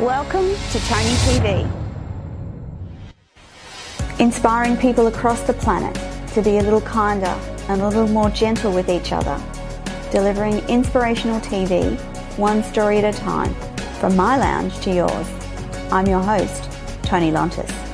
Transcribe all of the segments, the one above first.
Welcome to Tony TV. Inspiring people across the planet to be a little kinder and a little more gentle with each other. Delivering inspirational TV, one story at a time, from my lounge to yours. I'm your host, Tony Lontis.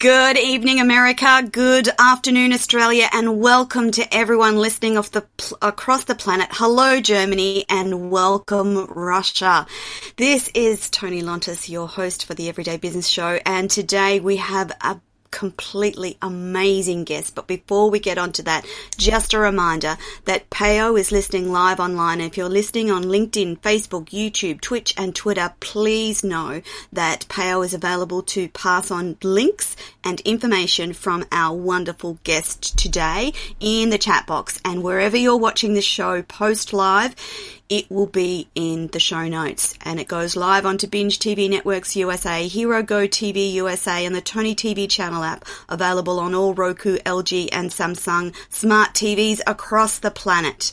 Good evening, America. Good afternoon, Australia, and welcome to everyone listening off the pl- across the planet. Hello, Germany, and welcome, Russia. This is Tony Lontis, your host for the Everyday Business Show, and today we have a completely amazing guest. But before we get on to that, just a reminder that Payo is listening live online. if you're listening on LinkedIn, Facebook, YouTube, Twitch, and Twitter, please know that Payo is available to pass on links and information from our wonderful guest today in the chat box. And wherever you're watching this show post live, it will be in the show notes and it goes live onto Binge TV Networks USA, Hero Go TV USA and the Tony TV channel app available on all Roku, LG and Samsung smart TVs across the planet.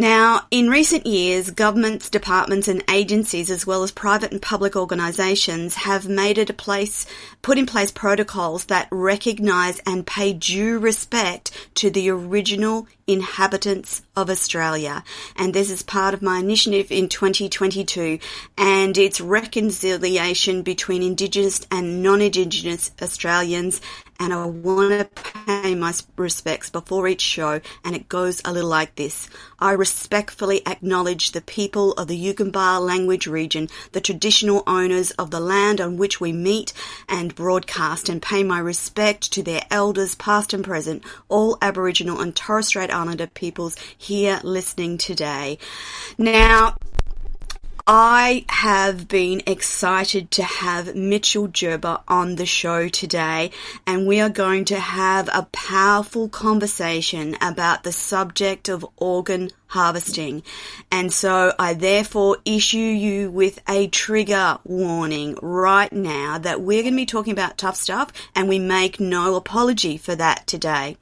Now, in recent years, governments, departments and agencies as well as private and public organisations have made it a place, put in place protocols that recognise and pay due respect to the original inhabitants of Australia. And this is part of my initiative in 2022 and it's reconciliation between Indigenous and non-Indigenous Australians and I want to pay my respects before each show, and it goes a little like this. I respectfully acknowledge the people of the Yugambeh language region, the traditional owners of the land on which we meet and broadcast, and pay my respect to their elders, past and present, all Aboriginal and Torres Strait Islander peoples here listening today. Now, I have been excited to have Mitchell Gerber on the show today, and we are going to have a powerful conversation about the subject of organ harvesting. And so I therefore issue you with a trigger warning right now that we're going to be talking about tough stuff and we make no apology for that today.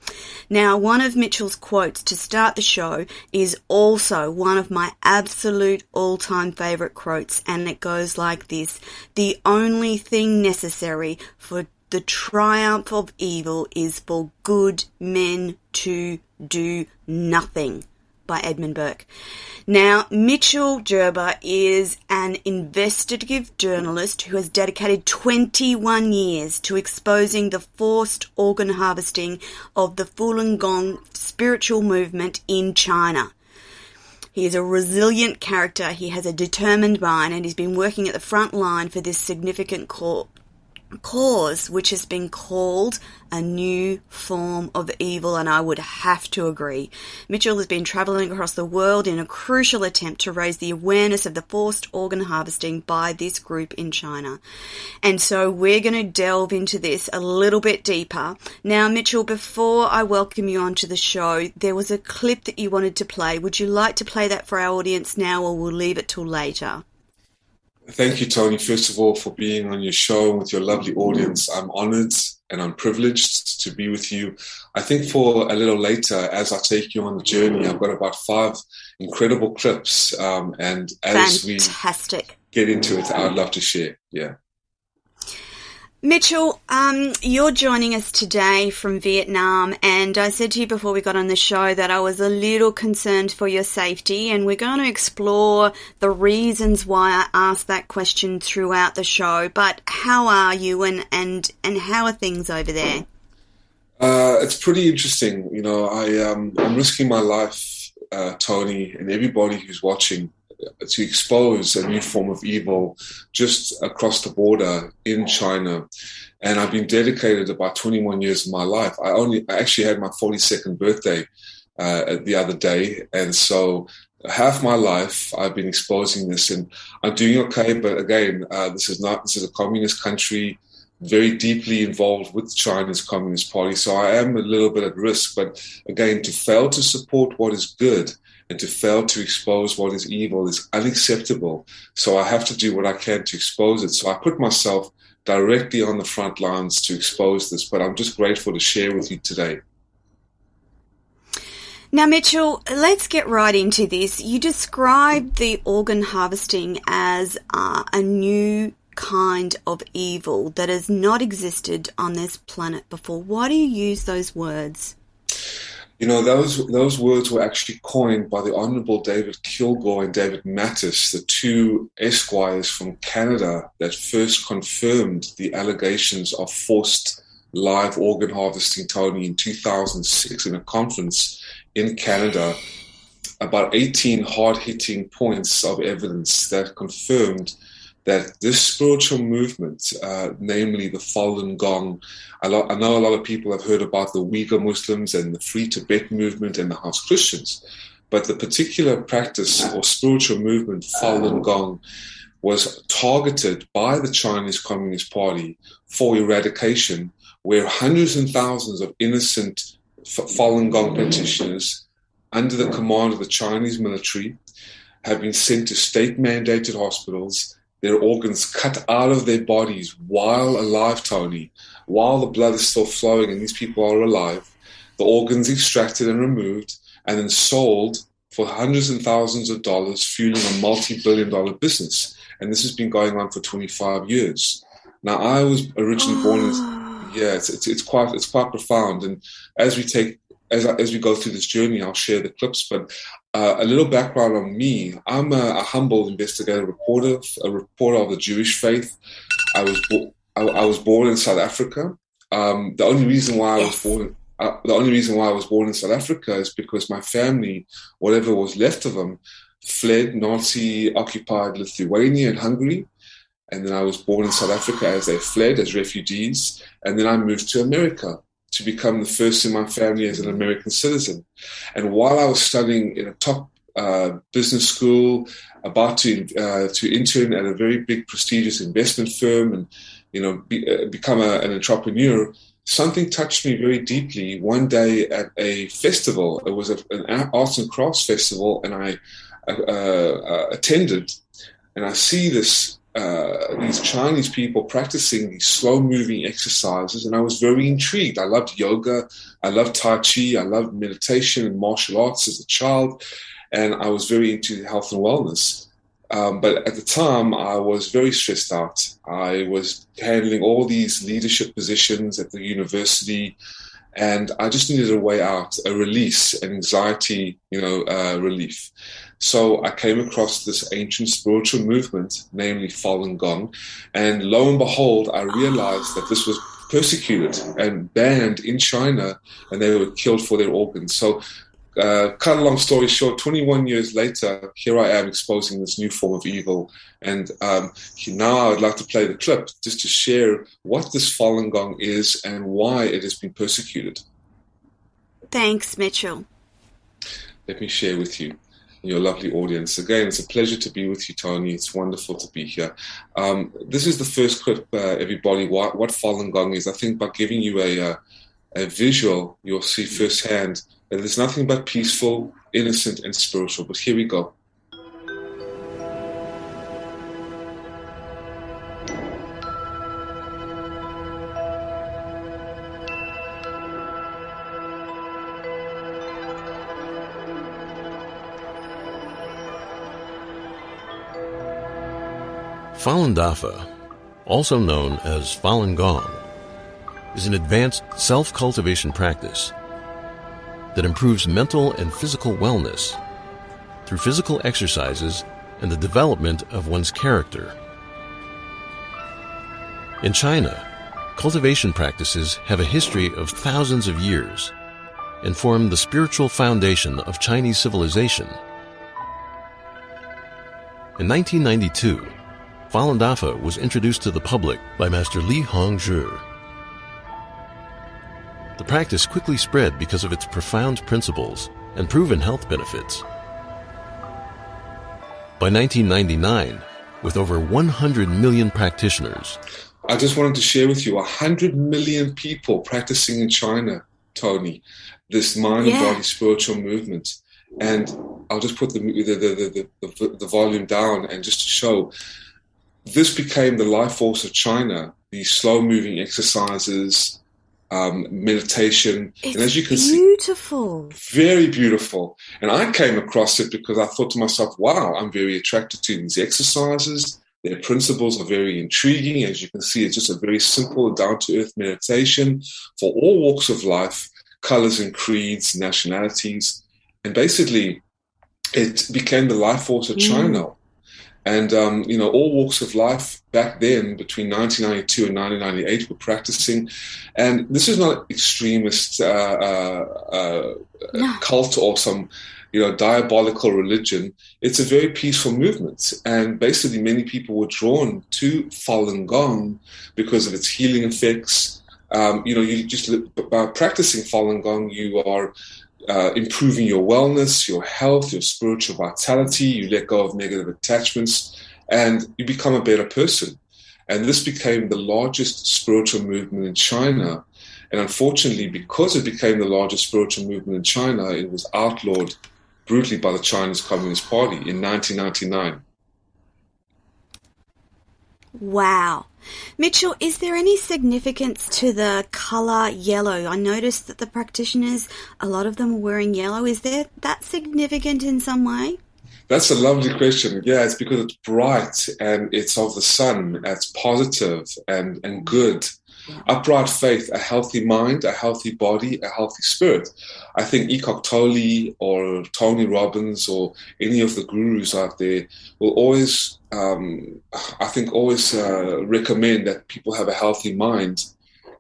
Now, one of Mitchell's quotes to start the show is also one of my absolute all time favorite quotes and it goes like this. The only thing necessary for the triumph of evil is for good men to do nothing by Edmund Burke. Now, Mitchell Gerber is an investigative journalist who has dedicated 21 years to exposing the forced organ harvesting of the Falun Gong spiritual movement in China. He is a resilient character, he has a determined mind, and he's been working at the front line for this significant cause which has been called a new form of evil, and I would have to agree. Mitchell has been travelling across the world in a crucial attempt to raise the awareness of the forced organ harvesting by this group in China. And so we're going to delve into this a little bit deeper. Now, Mitchell, before I welcome you onto the show, there was a clip that you wanted to play. Would you like to play that for our audience now, or we'll leave it till later? Thank you, Tony, first of all, for being on your show with your lovely audience. I'm honored and I'm privileged to be with you. I think for a little later, as I take you on the journey, I've got about five incredible clips. Um, and as Fantastic. we get into it, I'd love to share. Yeah. Mitchell, um, you're joining us today from Vietnam, and I said to you before we got on the show that I was a little concerned for your safety, and we're going to explore the reasons why I asked that question throughout the show. But how are you, and and and how are things over there? Uh, it's pretty interesting. You know, I um, I'm risking my life, uh, Tony, and everybody who's watching to expose a new form of evil just across the border in China. And I've been dedicated about 21 years of my life. I only, I actually had my 42nd birthday uh, the other day. And so half my life I've been exposing this and I'm doing okay. But again, uh, this is not, this is a communist country very deeply involved with China's Communist Party. So I am a little bit at risk. But again, to fail to support what is good and to fail to expose what is evil is unacceptable. So I have to do what I can to expose it. So I put myself directly on the front lines to expose this, but I'm just grateful to share with you today. Now, Mitchell, let's get right into this. You described the organ harvesting as uh, a new kind of evil that has not existed on this planet before. Why do you use those words? You know, those those words were actually coined by the Honorable David Kilgour and David Matas, the two esquires from Canada that first confirmed the allegations of forced live organ harvesting, Tony, in 2006 in a conference in Canada. About 18 hard hitting points of evidence that confirmed that this spiritual movement, uh, namely the Falun Gong, I, I, know a lot of people have heard about the Uyghur Muslims and the Free Tibet movement and the House Christians, but the particular practice or spiritual movement, Falun Gong, was targeted by the Chinese Communist Party for eradication, where hundreds and thousands of innocent Falun Gong practitioners, under the command of the Chinese military, have been sent to state mandated hospitals their organs cut out of their bodies while alive, Tony, while the blood is still flowing and these people are alive, the organs extracted and removed and then sold for hundreds and thousands of dollars, fueling a multi billion dollar business. And this has been going on for 25 years. Now, I was originally born in, ah. yeah, it's, it's, it's, quite, it's quite profound. And as we take, as, as we go through this journey, I'll share the clips, but uh, a little background on me. I'm a, a, humble investigative reporter, a reporter of the Jewish faith. I was bo- I, I, was born in South Africa. Um, the only reason why I was born uh, the only reason why I was born in South Africa is because my family, whatever was left of them, fled Nazi occupied Lithuania and Hungary. And then I was born in South Africa as they fled as refugees. And then I moved to America to become the first in my family as an American citizen. And while I was studying in a top uh, business school, about to uh, to intern at a very big prestigious investment firm, and you know be, uh, become a, an entrepreneur, something touched me very deeply. One day at a festival, it was a, an arts and crafts festival, and I uh, uh, attended, and I see this uh, these Chinese people practicing these slow moving exercises, and I was very intrigued. I loved yoga, I loved Tai Chi, I loved meditation and martial arts as a child, and I was very into health and wellness. Um, but at the time, I was very stressed out. I was handling all these leadership positions at the university, and I just needed a way out, a release, an anxiety, you know, uh, relief. So I came across this ancient spiritual movement, namely Falun Gong, and lo and behold, I realized that this was persecuted and banned in China, and they were killed for their organs. So, uh, cut a long story short, 21 years later, here I am exposing this new form of evil. And um, now I would like to play the clip just to share what this Falun Gong is and why it has been persecuted. Thanks, Mitchell. Let me share with you your lovely audience. Again, it's a pleasure to be with you, Tony. It's wonderful to be here. Um, this is the first clip, uh, everybody, what, what Falun Gong is. I think by giving you a, a, uh, a visual, you'll see firsthand that it's nothing but peaceful, innocent, and spiritual. But here we go. Falun Dafa, also known as Falun Gong, is an advanced self cultivation practice that improves mental and physical wellness through physical exercises and the development of one's character. In China, cultivation practices have a history of thousands of years and form the spiritual foundation of Chinese civilization. In 1992, Falun Dafa was introduced to the public by Master Li Hongzhi. The practice quickly spread because of its profound principles and proven health benefits. By 1999, with over 100 million practitioners, I just wanted to share with you 100 million people practicing in China, Tony, this mind yeah. body spiritual movement. And I'll just put the, the, the, the, the volume down and just to show this became the life force of China. These slow moving exercises, um, meditation, it's and as you can beautiful. see, beautiful, very beautiful. And I came across it because I thought to myself, "Wow, I'm very attracted to these exercises, Their principles are very intriguing. As you can see, it's just a very simple, down to earth meditation for all walks of life, colors and creeds, nationalities. And basically, it became the life force of mm. China. And, um, you know, all walks of life back then between 1992 and 1998 were practicing. And this is not extremist uh, uh, uh, no. cult or some you know, diabolical religion. It's a very peaceful movement. And basically, many people were drawn to Falun Gong because of its healing effects. Um, you know, you just by practicing Falun Gong, you are uh, improving your wellness, your health, your spiritual vitality. You let go of negative attachments and you become a better person. And this became the largest spiritual movement in China. And unfortunately, because it became the largest spiritual movement in China, it was outlawed brutally by the Chinese Communist Party in 1999. Wow. Mitchell, is there any significance to the colour yellow? I noticed that the practitioners, a lot of them were wearing yellow. Is there that significant in some way? That's a lovely question. Yeah, it's because it's bright and it's of the sun. It's positive and, and good upright faith, a healthy mind, a healthy body, a healthy spirit. I think Eckhart Tolle or Tony Robbins or any of the gurus out there will always, um, I think, always uh, recommend that people have a healthy mind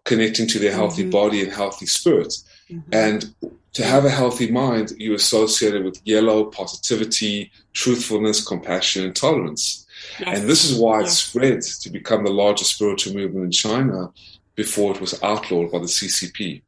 connecting to their healthy mm-hmm. body and healthy spirit. Mm-hmm. And to have a healthy mind, you associate it with yellow, positivity, truthfulness, compassion, and tolerance. Yes. And this is why yes. it spread to become the largest spiritual movement in China before it was outlawed by the CCP.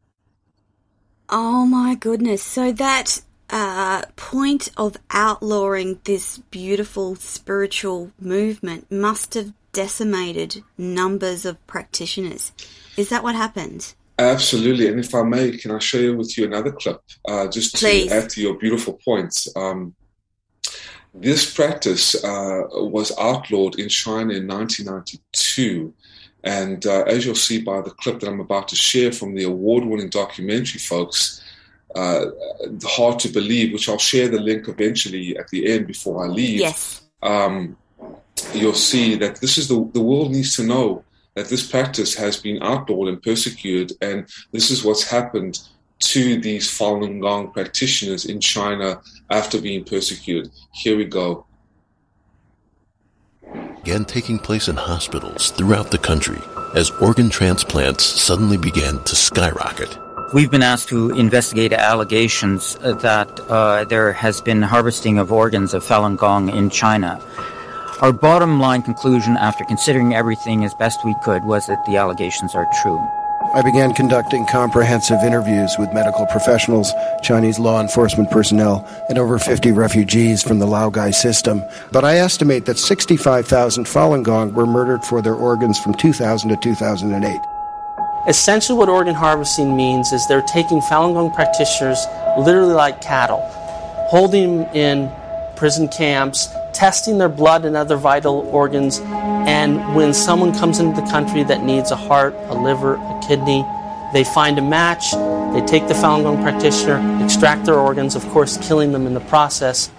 Oh my goodness. So that uh, point of outlawing this beautiful spiritual movement must have decimated numbers of practitioners. Is that what happened? Absolutely. And if I may, can I share with you another clip uh, just Please. to add to your beautiful points? Um, this practice uh, was outlawed in China in 1992 and uh, as you'll see by the clip that I'm about to share from the award winning documentary, folks, uh, Hard to Believe, which I'll share the link eventually at the end before I leave. Yes. Um, you'll see that this is the, the world needs to know that this practice has been outlawed and persecuted, and this is what's happened to these Falun Gong practitioners in China after being persecuted. Here we go began taking place in hospitals throughout the country as organ transplants suddenly began to skyrocket. We've been asked to investigate allegations that uh, there has been harvesting of organs of Falun Gong in China. Our bottom line conclusion, after considering everything as best we could, was that the allegations are true. I began conducting comprehensive interviews with medical professionals, Chinese law enforcement personnel, and over 50 refugees from the Laogai system. But I estimate that 65,000 Falun Gong were murdered for their organs from 2000 to 2008. Essentially, what organ harvesting means is they're taking Falun Gong practitioners literally like cattle, holding them in prison camps, testing their blood and other vital organs. And when someone comes into the country that needs a heart, a liver, a kidney, they find a match, they take the Falun Gong practitioner, extract their organs, of course, killing them in the process.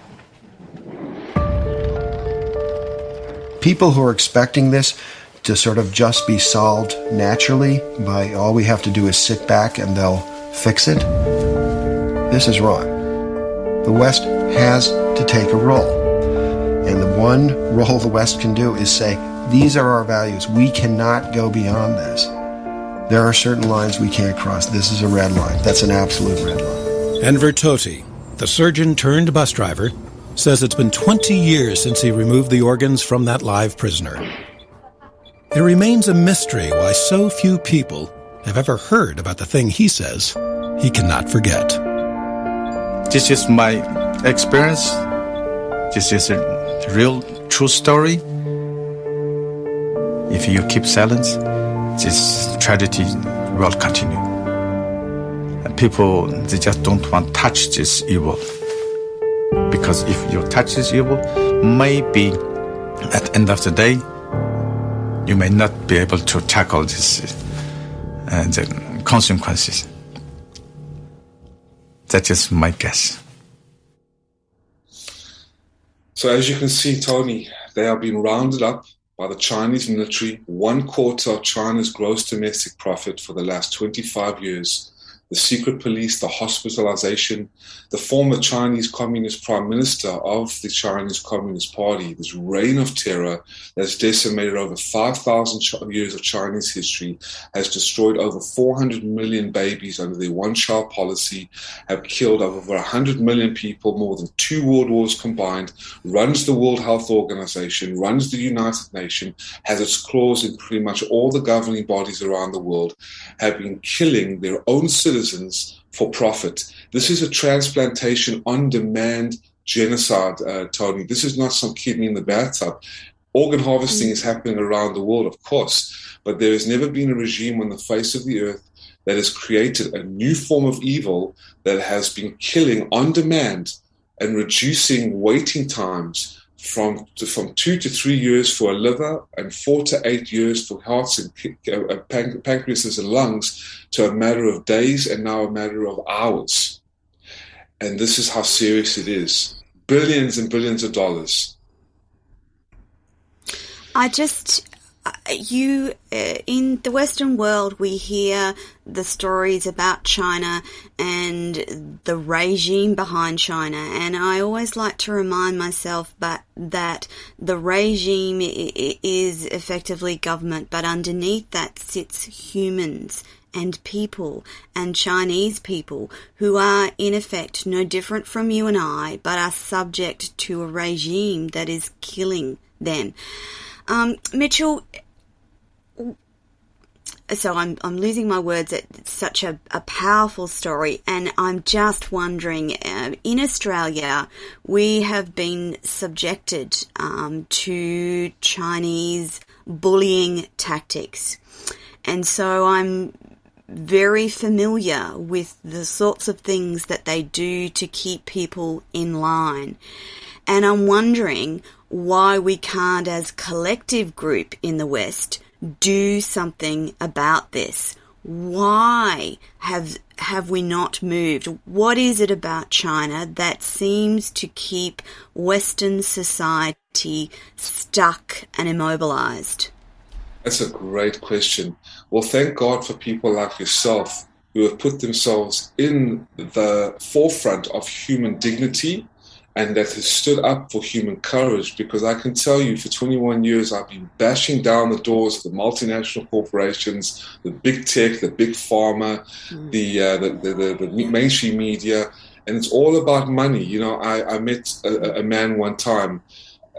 People who are expecting this to sort of just be solved naturally by all we have to do is sit back and they'll fix it, this is wrong. The West has to take a role. And the one role the West can do is say, these are our values. We cannot go beyond this. There are certain lines we can't cross. This is a red line. That's an absolute red line. Enver Tohti, the surgeon turned bus driver, says it's been 20 years since he removed the organs from that live prisoner. It remains a mystery why so few people have ever heard about the thing he says he cannot forget. This is my experience. This is a real true story. If you keep silence, this tragedy will continue. And people, they just don't want to touch this evil. Because if you touch this evil, maybe at the end of the day, you may not be able to tackle this uh, the consequences. That is my guess. So as you can see, Tony, they are being rounded up by the Chinese military, one quarter of China's gross domestic profit for the last 25 years the secret police, the hospitalization, the former Chinese Communist Prime Minister of the Chinese Communist Party, this reign of terror that's decimated over 5,000 years of Chinese history, has destroyed over 400 million babies under their one child policy, have killed over 100 million people, more than two world wars combined, runs the World Health Organization, runs the United Nations, has its claws in pretty much all the governing bodies around the world, have been killing their own citizens citizens for profit. This is a transplantation on demand genocide, uh, Tony. This is not some kidney in the bathtub. Organ harvesting mm. is happening around the world, of course, but there has never been a regime on the face of the earth that has created a new form of evil that has been killing on demand and reducing waiting times from to, from two to three years for a liver and four to eight years for hearts and uh, uh pancreases and lungs to a matter of days and now a matter of hours. And this is how serious it is. Billions and billions of dollars. I just you uh, in the western world we hear the stories about china and the regime behind china and i always like to remind myself but that the regime is effectively government but underneath that sits humans and people and Chinese people who are in effect no different from you and I, but are subject to a regime that is killing them. Um, Mitchell, so I'm, I'm losing my words. It's such a, a powerful story, and I'm just wondering uh, in Australia, we have been subjected um, to Chinese bullying tactics. And so I'm very familiar with the sorts of things that they do to keep people in line. And I'm wondering why we can't, as collective group in the West, do something about this. Why have have we not moved? What is it about China that seems to keep Western society stuck and immobilized? That's a great question. Well, thank God for people like yourself who have put themselves in the forefront of human dignity and that has stood up for human courage because I can tell you for 21 years I've been bashing down the doors of the multinational corporations, the big tech, the big pharma, mm. the, uh, the, the, the, the, mainstream media, and it's all about money. You know, I, I met a, a man one time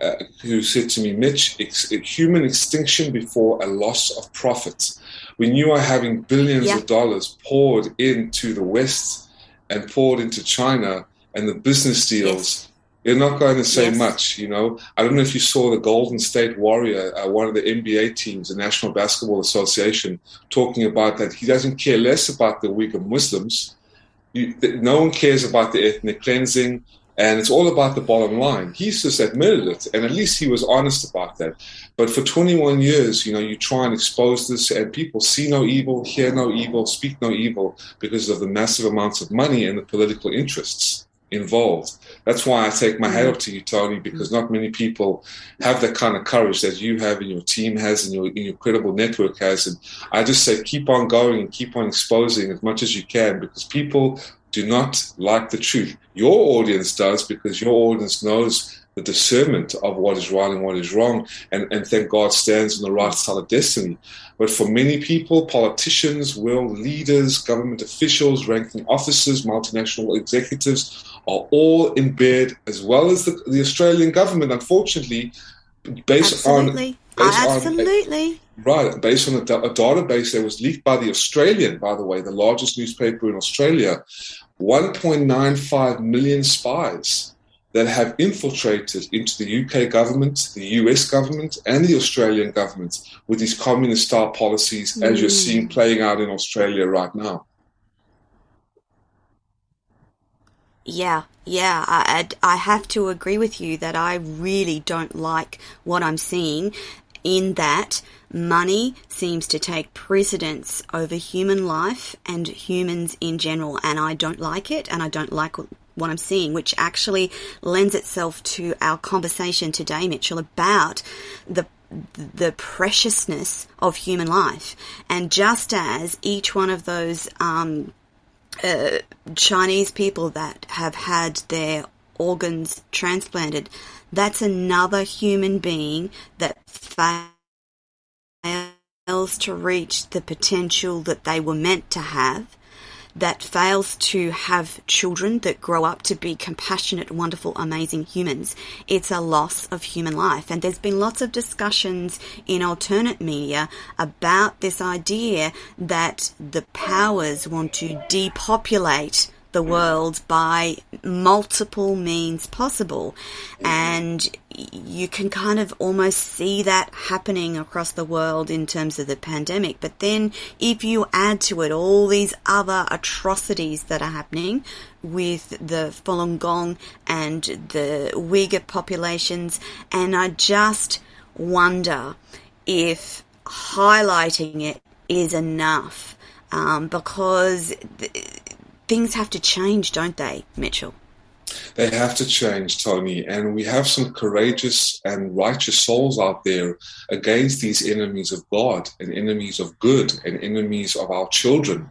uh, who said to me, Mitch, ex- human extinction before a loss of profits. When you are having billions yeah. of dollars poured into the West and poured into China, and the business deals, you're not going to say yes. much. You know, I don't know if you saw the Golden State Warrior, uh, one of the NBA teams, the National Basketball Association, talking about that he doesn't care less about the Uyghur Muslims. You, no one cares about the ethnic cleansing, and it's all about the bottom line. He's just admitted it, and at least he was honest about that. But for 21 years, you know, you try and expose this, and people see no evil, hear no evil, speak no evil because of the massive amounts of money and the political interests involved. That's why I take my hat mm. off to you, Tony, because not many people have that kind of courage that you have and your team has and your, and your credible network has. And I just say keep on going and keep on exposing as much as you can because people do not like the truth. Your audience does because your audience knows the discernment of what is right and what is wrong, and, and thank God stands on the right side of destiny. But for many people, politicians, world leaders, government officials, ranking officers, multinational executives are all in bed, as well as the, the Australian government, unfortunately, based Absolutely. on. Based Absolutely. On, right, based on a, a database that was leaked by the Australian, by the way, the largest newspaper in Australia, 1.95 million spies that have infiltrated into the UK government, the US government, and the Australian government with these communist style policies, mm. as you're seeing hmm. playing out in Australia right now. Yeah, yeah, I, I have to agree with you that I really don't like what I'm seeing in that money seems to take precedence over human life and humans in general, and I don't like it, and I don't like what I'm seeing, which actually lends itself to our conversation today, Mitchell, about the the preciousness of human life. And just as each one of those um, uh, Chinese people that have had their organs transplanted, that's another human being that fails to reach the potential that they were meant to have that fails to have children that grow up to be compassionate, wonderful, amazing humans. It's a loss of human life. And there's been lots of discussions in alternate media about this idea that the powers want to depopulate the world by multiple means possible. Mm-hmm. And you can kind of almost see that happening across the world in terms of the pandemic. But then if you add to it all these other atrocities that are happening with the Falun Gong and the Uyghur populations, and I just wonder if highlighting it is enough. Um, because th- things have to change, don't they, Mitchell? They have to change, Tony. And we have some courageous and righteous souls out there against these enemies of God and enemies of good and enemies of our children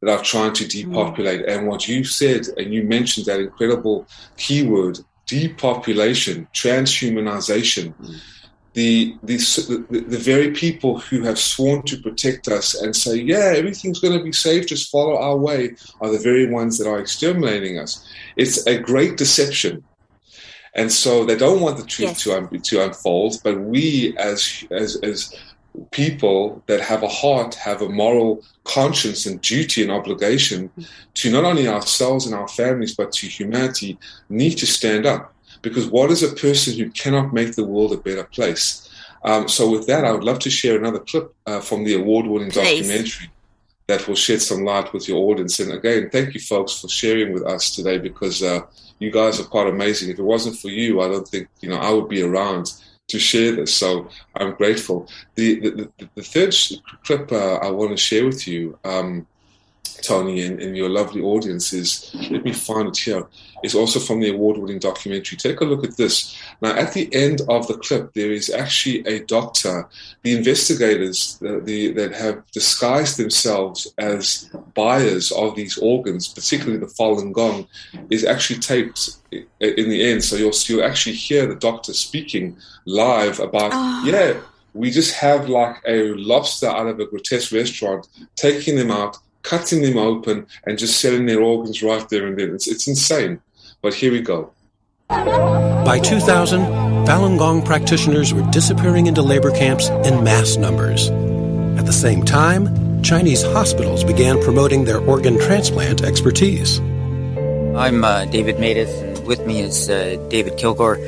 that are trying to depopulate. Mm. And what you said, and you mentioned that incredible keyword, depopulation, transhumanization. Mm the, the, the, the very people who have sworn to protect us and say, yeah, everything's going to be safe, just follow our way, are the very ones that are exterminating us. It's a great deception. And so they don't want the truth yes. to, um, to unfold, but we as, as, as people that have a heart, have a moral conscience and duty and obligation to not only ourselves and our families, but to humanity, need to stand up because what is a person who cannot make the world a better place? Um, so, with that, I would love to share another clip uh, from the award winning documentary that will shed some light with your audience. And again, thank you, folks, for sharing with us today because uh, you guys are quite amazing. If it wasn't for you, I don't think you know I would be around to share this. So I'm grateful. The the, the, the third clip uh, I want to share with you. Um, Tony, and, and, your lovely audience is, let me find it here. It's also from the award winning documentary. Take a look at this. Now, at the end of the clip, there is actually a doctor, the investigators the, the, that have disguised themselves as buyers of these organs, particularly the Falun Gong, is actually taped in the end. So you'll, you'll actually hear the doctor speaking live about, oh. yeah, we just have like a lobster out of a grotesque restaurant, taking them out cutting them open and just selling their organs right there and then. It's, it's insane. But here we go. By 2000, Falun Gong practitioners were disappearing into labor camps in mass numbers. At the same time, Chinese hospitals began promoting their organ transplant expertise. I'm uh, David Matas, and with me is uh, David Kilgour.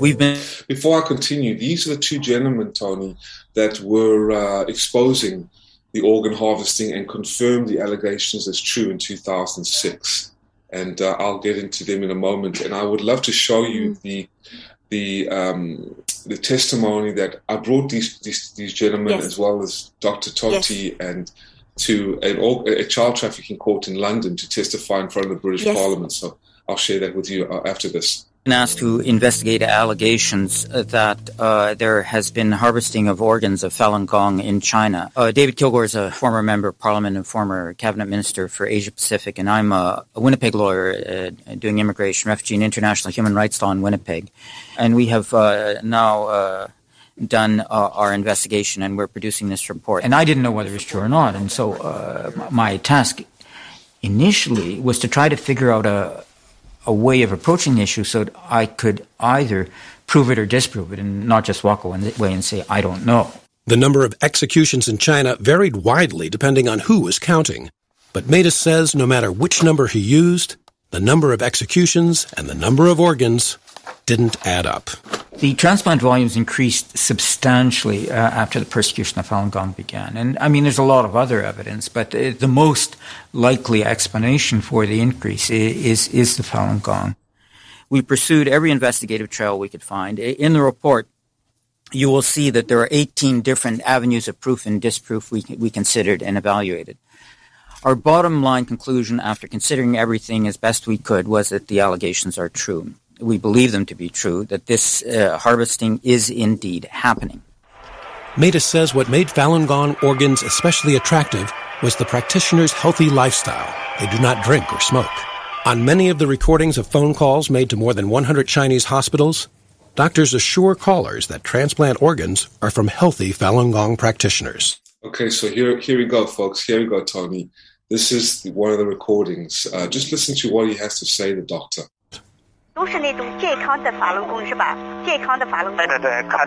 We've been. Before I continue, these are the two gentlemen, Tony, that were uh, exposing the organ harvesting and confirmed the allegations as true in 2006. And uh, I'll get into them in a moment. And I would love to show you mm. the the um, the testimony that I brought these these, these gentlemen yes. as well as Dr. Tohti yes. and to an, a child trafficking court in London to testify in front of the British yes. Parliament. So I'll share that with you uh, after this asked to investigate allegations that uh, there has been harvesting of organs of Falun Gong in China. Uh, David Kilgour is a former member of parliament and former cabinet minister for Asia Pacific, and I'm a, a Winnipeg lawyer uh, doing immigration, refugee, and international human rights law in Winnipeg. And we have uh, now uh, done uh, our investigation, and we're producing this report. And I didn't know whether it was true or not, and so my task initially was to try to figure out a a way of approaching the issue so I could either prove it or disprove it and not just walk away and say, I don't know. The number of executions in China varied widely depending on who was counting. But Matas says no matter which number he used, the number of executions and the number of organs didn't add up. The transplant volumes increased substantially uh, after the persecution of Falun Gong began. And I mean, there's a lot of other evidence, but uh, the most likely explanation for the increase is, is the Falun Gong. We pursued every investigative trail we could find. In the report, you will see that there are 18 different avenues of proof and disproof we, we considered and evaluated. Our bottom line conclusion after considering everything as best we could was that the allegations are true we believe them to be true, that this uh, harvesting is indeed happening. Maida says what made Falun Gong organs especially attractive was the practitioner's healthy lifestyle. They do not drink or smoke. On many of the recordings of phone calls made to more than 100 Chinese hospitals, doctors assure callers that transplant organs are from healthy Falun Gong practitioners. Okay, so here, here we go, folks. Here we go, Tony. This is one of the recordings. Uh, just listen to what he has to say, the doctor. 都是那种健康的法轮功是吧？健康的法轮功。对对对，看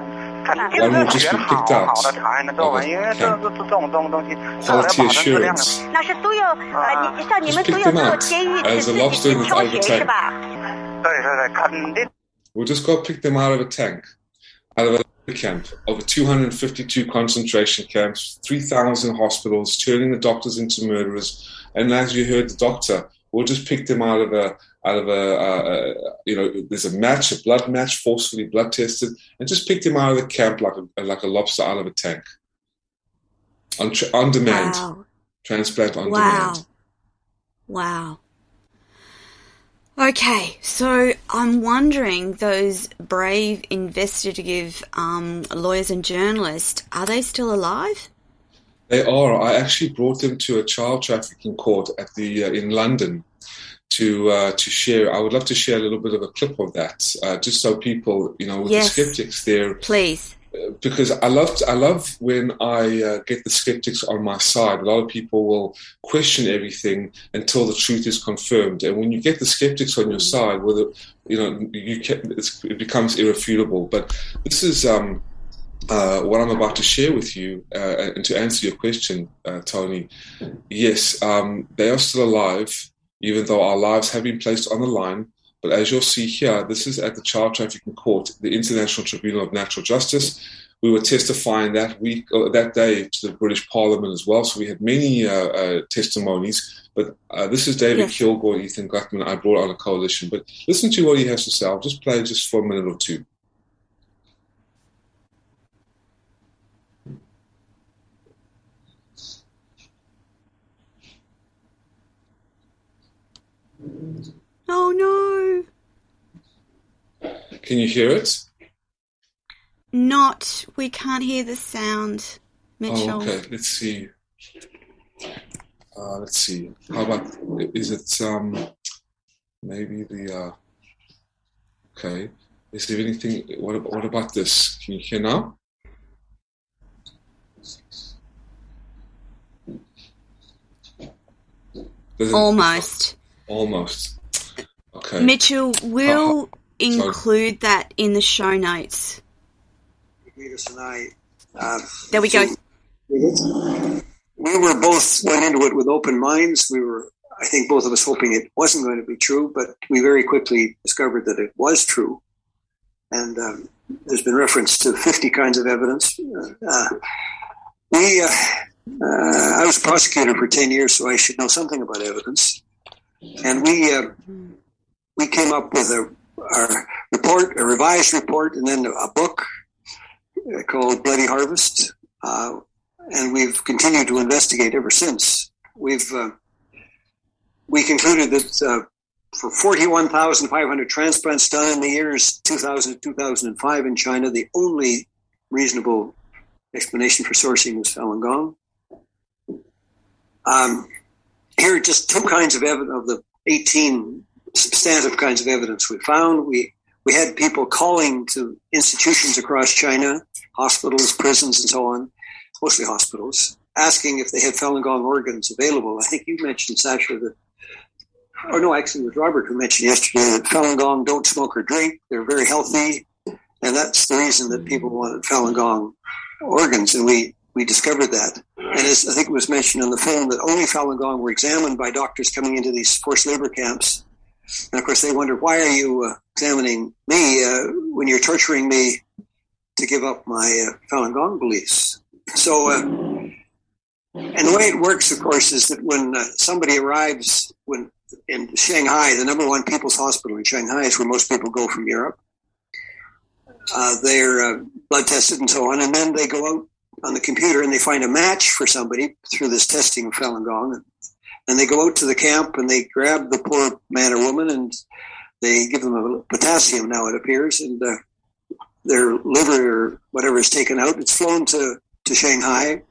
看这个学好好的才能够，因为这这这种种东西，为了保证质量的。那是都要呃，你像你们都要做监狱去自己去挑选是吧？对对对，肯定。 We'll just go pick them out of a tank, out of a camp, over 252 concentration camps, 3,000 hospitals, turning the doctors into murderers. And as you heard the doctor, we'll just pick them out of a out of a, uh, you know, there's a match, a blood match, forcefully blood tested, and just picked him out of the camp like a, like a lobster out of a tank. On, tra- on demand. Wow. Transplant on Wow. demand. Wow. Okay, so I'm wondering those brave investigative um, lawyers and journalists, are they still alive? They are. I actually brought them to a child trafficking court at the uh, in London to uh, to share. I would love to share a little bit of a clip of that, uh, just so people, you know, with Yes. the skeptics there, Please. because I love I love when I uh, get the skeptics on my side. A lot of people will question everything until the truth is confirmed, and when you get the skeptics on your side, whether you know you can, it's, it becomes irrefutable. But this is um, uh, what I'm about to share with you, uh, and to answer your question, uh, Tony. Yes, um, they are still alive, even though our lives have been placed on the line. But as you'll see here, this is at the Child Trafficking Court, the International Tribunal of Natural Justice. We were testifying that week, or that day, to the British Parliament as well. So we had many uh, uh, testimonies. But uh, this is David Yes. Kilgour, Ethan Gutmann. I brought on a coalition. But listen to what he has to say. I'll just play just for a minute or two. Oh no. Can you hear it? Not. We can't hear the sound, Mitchell. Oh, okay. Let's see. Uh, let's see. How about is it um maybe the uh okay. Is there anything what what about this? Can you hear now? Does Almost. Almost. Okay. Mitchell, we'll sorry. include that in the show notes. Davis and I. There we go. we were both went into it with open minds. We were, I think, both of us hoping it wasn't going to be true, but we very quickly discovered that it was true. And um, there's been reference to 50 kinds of evidence. Uh, we, uh, uh, I was a prosecutor for 10 years, so I should know something about evidence. And we, uh, we came up with a, our report, a revised report, and then a book called Bloody Harvest. Uh, and we've continued to investigate ever since. We've uh, we concluded that uh, for 41,500 transplants done in the years 2000 to 2005 in China, the only reasonable explanation for sourcing was Falun Gong. Um, here are just two kinds of evidence of the 18 substantive kinds of evidence we found. We we had people calling to institutions across China, hospitals, prisons, and so on, mostly hospitals, asking if they had Falun Gong organs available. I think you mentioned, Sasha, that, or no, actually, it was Robert who mentioned yesterday that Falun Gong don't smoke or drink. They're very healthy. And that's the reason that people wanted Falun Gong organs. And we, we discovered that. And as I think it was mentioned in the film, that only Falun Gong were examined by doctors coming into these forced labor camps. And of course, they wondered, why are you uh, examining me uh, when you're torturing me to give up my uh, Falun Gong beliefs? So, uh, and the way it works, of course, is that when uh, somebody arrives when in Shanghai, the number one people's hospital in Shanghai is where most people go from Europe. Uh, they're blood tested and so on, and then they go out on the computer and they find a match for somebody through this testing of Falun Gong. And they go out to the camp and they grab the poor man or woman and they give them a potassium now it appears and uh, their liver or whatever is taken out. It's flown to, to Shanghai.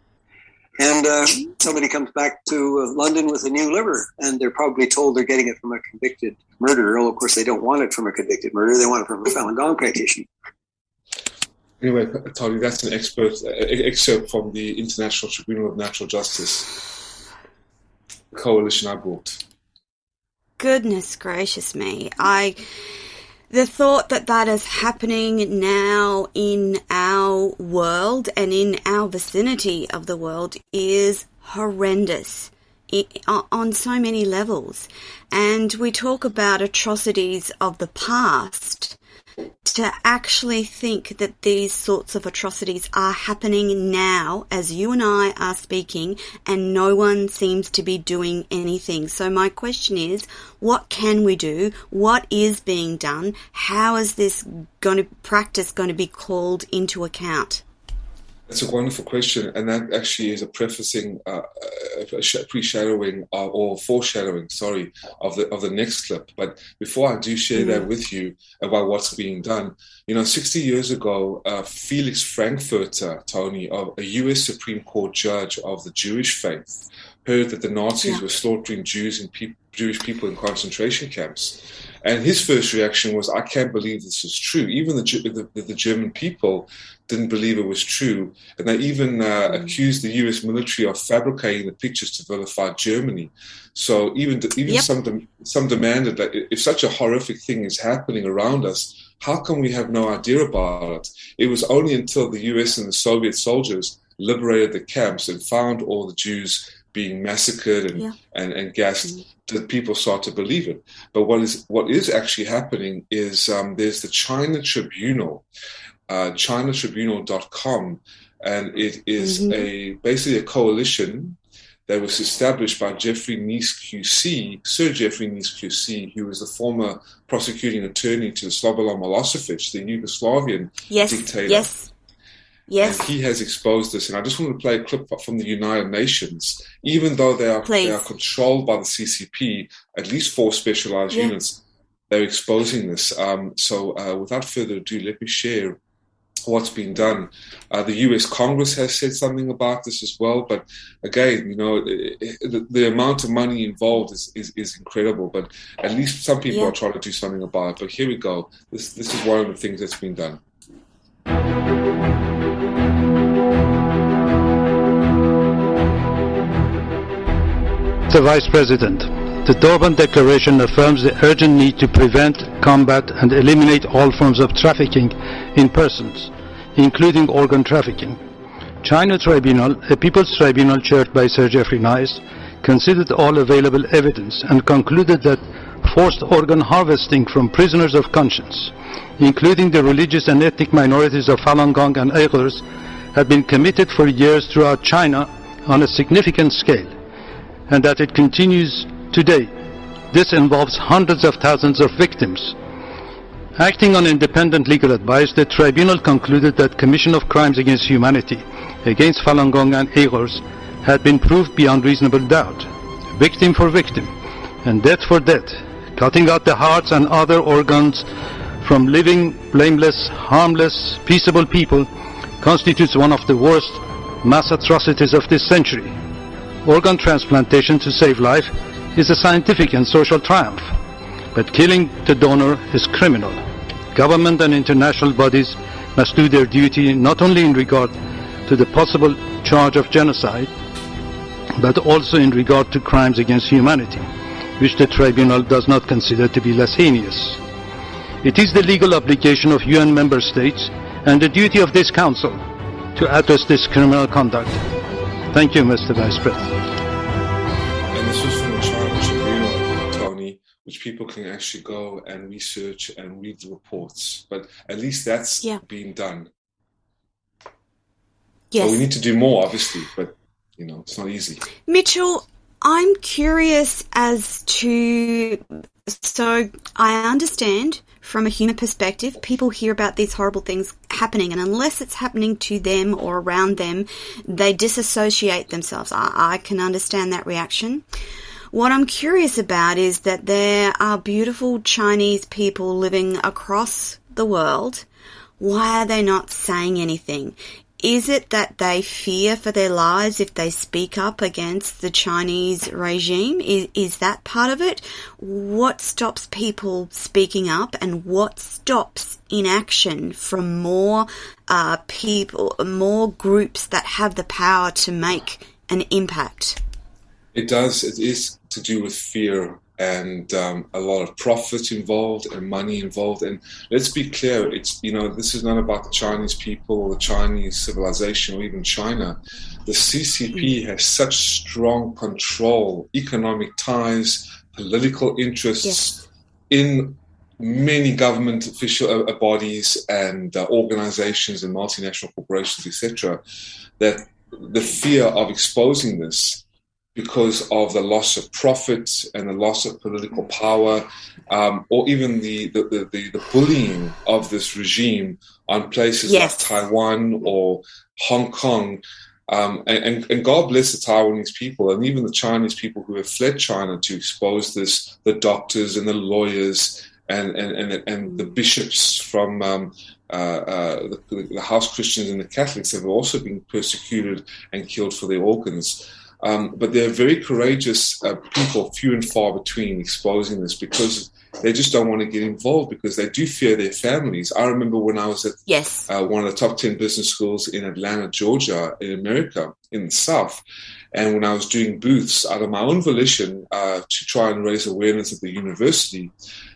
And uh, somebody comes back to uh, London with a new liver, and they're probably told they're getting it from a convicted murderer. Well, of course, they don't want it from a convicted murderer; they want it from a Falun Gong practitioner. Anyway, Tony, that's an expert uh, excerpt from the International Tribunal of Natural Justice coalition I brought. Goodness gracious me! I the thought that that is happening now in our world and in our vicinity of the world is horrendous on so many levels. And we talk about atrocities of the past to actually think that these sorts of atrocities are happening now as you and I are speaking and no one seems to be doing anything. So my question is, what can we do? What is being done? How is this going to practice going to be called into account? That's a wonderful question, and that actually is a prefacing, uh, a pre-shadowing uh, or foreshadowing, sorry, of the of the next clip. But before I do share mm-hmm. that with you about what's being done, you know, 60 years ago, uh, Felix Frankfurter, Tony, of a U.S. Supreme Court judge of the Jewish faith, heard that the Nazis yeah. were slaughtering Jews and pe- Jewish people in concentration camps. And his first reaction was, I can't believe this is true. Even the, the, the German people didn't believe it was true. And they even uh, mm. accused the US military of fabricating the pictures to vilify Germany. So even, even yep. some, de- some demanded that if such a horrific thing is happening around us, how come we have no idea about it? It was only until the US and the Soviet soldiers liberated the camps and found all the Jews being massacred and, yeah. and, and gassed mm-hmm. That people start to believe it. But what is what is actually happening is um, there's the China Tribunal, uh, ChinaTribunal.com, and it is mm-hmm. a basically a coalition that was established by Geoffrey Nice QC, Sir Geoffrey Nice QC, who was the former prosecuting attorney to Slobodan Milosevic, the Yugoslavian yes, dictator. Yes. Yes. And he has exposed this. And I just want to play a clip from the United Nations. Even though they are, they are controlled by the CCP, at least four specialized yeah. units, they're exposing this. Um, so uh, without further ado, let me share what's been done. Uh, the U.S. Congress has said something about this as well, but again, you know, the, the amount of money involved is, is, is, incredible. But at least some people yeah. are trying to do something about it. But here we go. This this is one of the things that's been done. Mr. Vice President, the Durban Declaration affirms the urgent need to prevent, combat and eliminate all forms of trafficking in persons, including organ trafficking. China Tribunal, a People's Tribunal chaired by Sir Geoffrey Nice, considered all available evidence and concluded that forced organ harvesting from prisoners of conscience, including the religious and ethnic minorities of Falun Gong and Uyghurs, had been committed for years throughout China on a significant scale and that it continues today. This involves hundreds of thousands of victims. Acting on independent legal advice, the tribunal concluded that commission of crimes against humanity against Falun Gong and Uyghurs had been proved beyond reasonable doubt, victim for victim, and death for death, cutting out the hearts and other organs from living, blameless, harmless, peaceable people constitutes one of the worst mass atrocities of this century organ transplantation to save life is a scientific and social triumph. But killing the donor is criminal. Government and international bodies must do their duty not only in regard to the possible charge of genocide, but also in regard to crimes against humanity, which the tribunal does not consider to be less heinous. It is the legal obligation of UN member states and the duty of this Council to address this criminal conduct. Thank you, Mr. Vice President. And this was from the China Tribunal, Tony, which people can actually go and research and read the reports. But at least that's yeah. being done. Yes. But we need to do more, obviously, but you know, it's not easy. Mitchell, I'm curious as to so I understand from a human perspective, people hear about these horrible things happening, and unless it's happening to them or around them, they disassociate themselves. I, I can understand that reaction. What I'm curious about is that there are beautiful Chinese people living across the world. why are they not saying anything? Is it that they fear for their lives if they speak up against the Chinese regime? Is, is that part of it? What stops people speaking up and what stops inaction from more uh, people, more groups that have the power to make an impact? It does. It is to do with fear and um, a lot of profit involved and money involved. And let's be clear, it's you know this is not about the Chinese people or the Chinese civilization or even China. The CCP mm. has such strong control, economic ties, political interests yes. in many government official uh, bodies and uh, organizations and multinational corporations, etc., that the fear of exposing this because of the loss of profit and the loss of political power, um, or even the, the, the, the, bullying of this regime on places yes. like Taiwan or Hong Kong. Um, and, and, God bless the Taiwanese people and even the Chinese people who have fled China to expose this, the doctors and the lawyers and, and, and, and the bishops from um, uh, uh, the, the, house Christians and the Catholics have also been persecuted and killed for their organs. Um, but they're very courageous uh, people, few and far between, exposing this because they just don't want to get involved because they do fear their families. I remember when I was at yes. uh, one of the top 10 business schools in Atlanta, Georgia, in America, in the South. And when I was doing booths out of my own volition uh, to try and raise awareness at the university,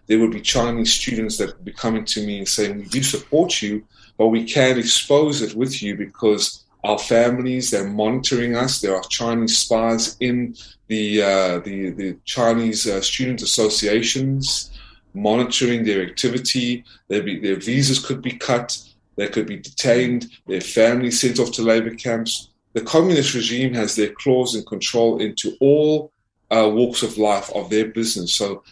there would be Chinese students that would be coming to me and saying, We do support you, but we can't expose it with you because our families. They're monitoring us. There are Chinese spies in the uh, the, the Chinese uh, student associations monitoring their activity. Be, their visas could be cut. They could be detained. Their families sent off to labor camps. The communist regime has their claws and control into all uh, walks of life of their business. So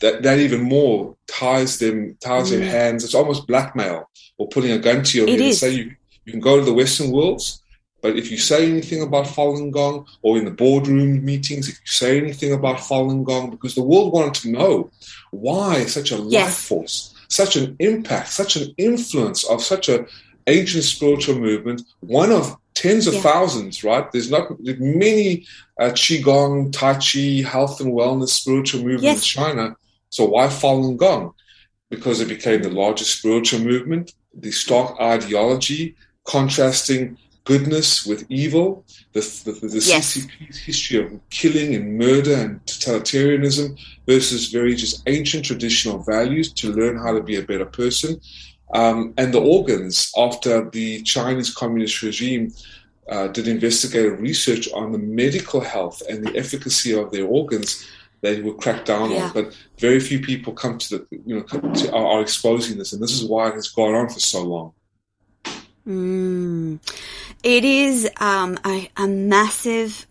that, that even more ties them ties mm. their hands. It's almost blackmail or putting a gun to your head and say you you can go to the Western worlds, but if you say anything about Falun Gong or in the boardroom meetings, if you say anything about Falun Gong, because the world wanted to know why such a yes. life force, such an impact, such an influence of such a ancient spiritual movement, one of tens of yeah. thousands, right? There's not many uh, Qigong, Tai Chi, health and wellness spiritual movement yes. in China. So why Falun Gong? Because it became the largest spiritual movement, the stock ideology, contrasting goodness with evil, the, the, the yes. CCP's history of killing and murder and totalitarianism versus very just ancient traditional values to learn how to be a better person. Um, and the organs after the Chinese communist regime uh, did investigative research on the medical health and the efficacy of their organs they were cracked down yeah. on. But very few people come to the, you know, to, are, are exposing this. And this is why it has gone on for so long. Mm. It is um, a, a, massive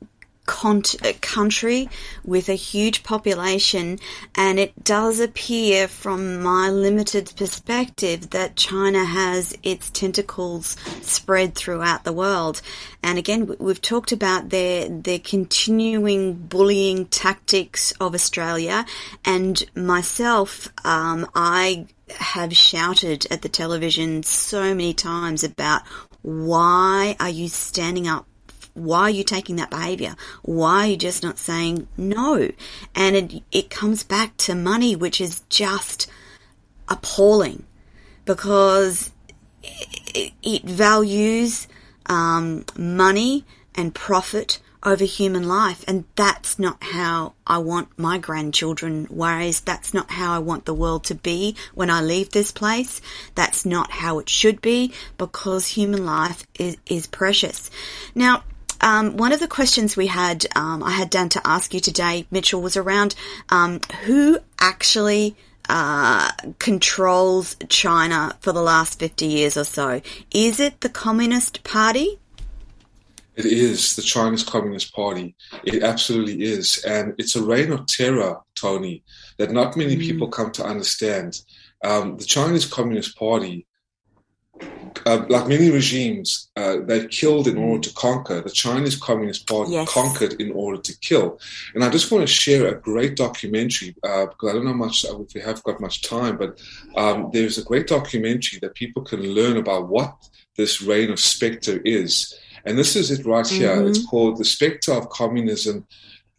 country with a huge population, and it does appear, from my limited perspective, that China has its tentacles spread throughout the world. And again, we've talked about their their continuing bullying tactics of Australia, and myself, um, I have shouted at the television so many times about why are you standing up? Why are you taking that behavior? Why are you just not saying no? And it, it comes back to money, which is just appalling because it, it values um, money and profit over human life. And that's not how I want my grandchildren raised. That's not how I want the world to be when I leave this place. That's not how it should be because human life is, is precious. Now, um, one of the questions we had, um, I had Dan to ask you today, Mitchell, was around um, who actually uh, controls China for the last 50 years or so. Is it the Communist Party? It is the Chinese Communist Party. It absolutely is. And it's a reign of terror, Tony, that not many mm. people come to understand. Um, the Chinese Communist Party uh, like many regimes, uh, they killed in order to conquer. The Chinese Communist Party yes. conquered in order to kill. And I just want to share a great documentary uh, because I don't know much if we have got much time, but um, there's a great documentary that people can learn about what this reign of spectre is. And this is it right here. Mm-hmm. It's called The Spectre of Communism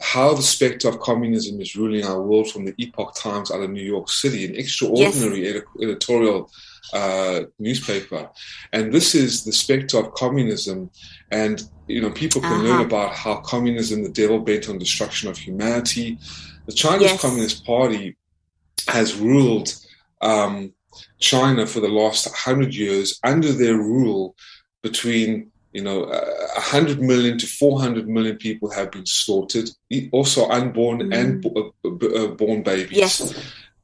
how the spectre of communism is ruling our world from the Epoch Times out of New York City, an extraordinary yes. editorial uh, newspaper. And this is the spectre of communism. And, you know, people can uh-huh. learn about how communism, the devil bent on destruction of humanity. The Chinese yes. Communist Party has ruled um, China for the last hundred years under their rule between you know, uh, 100 million to 400 million people have been slaughtered, also unborn mm. and uh, born babies. Yes.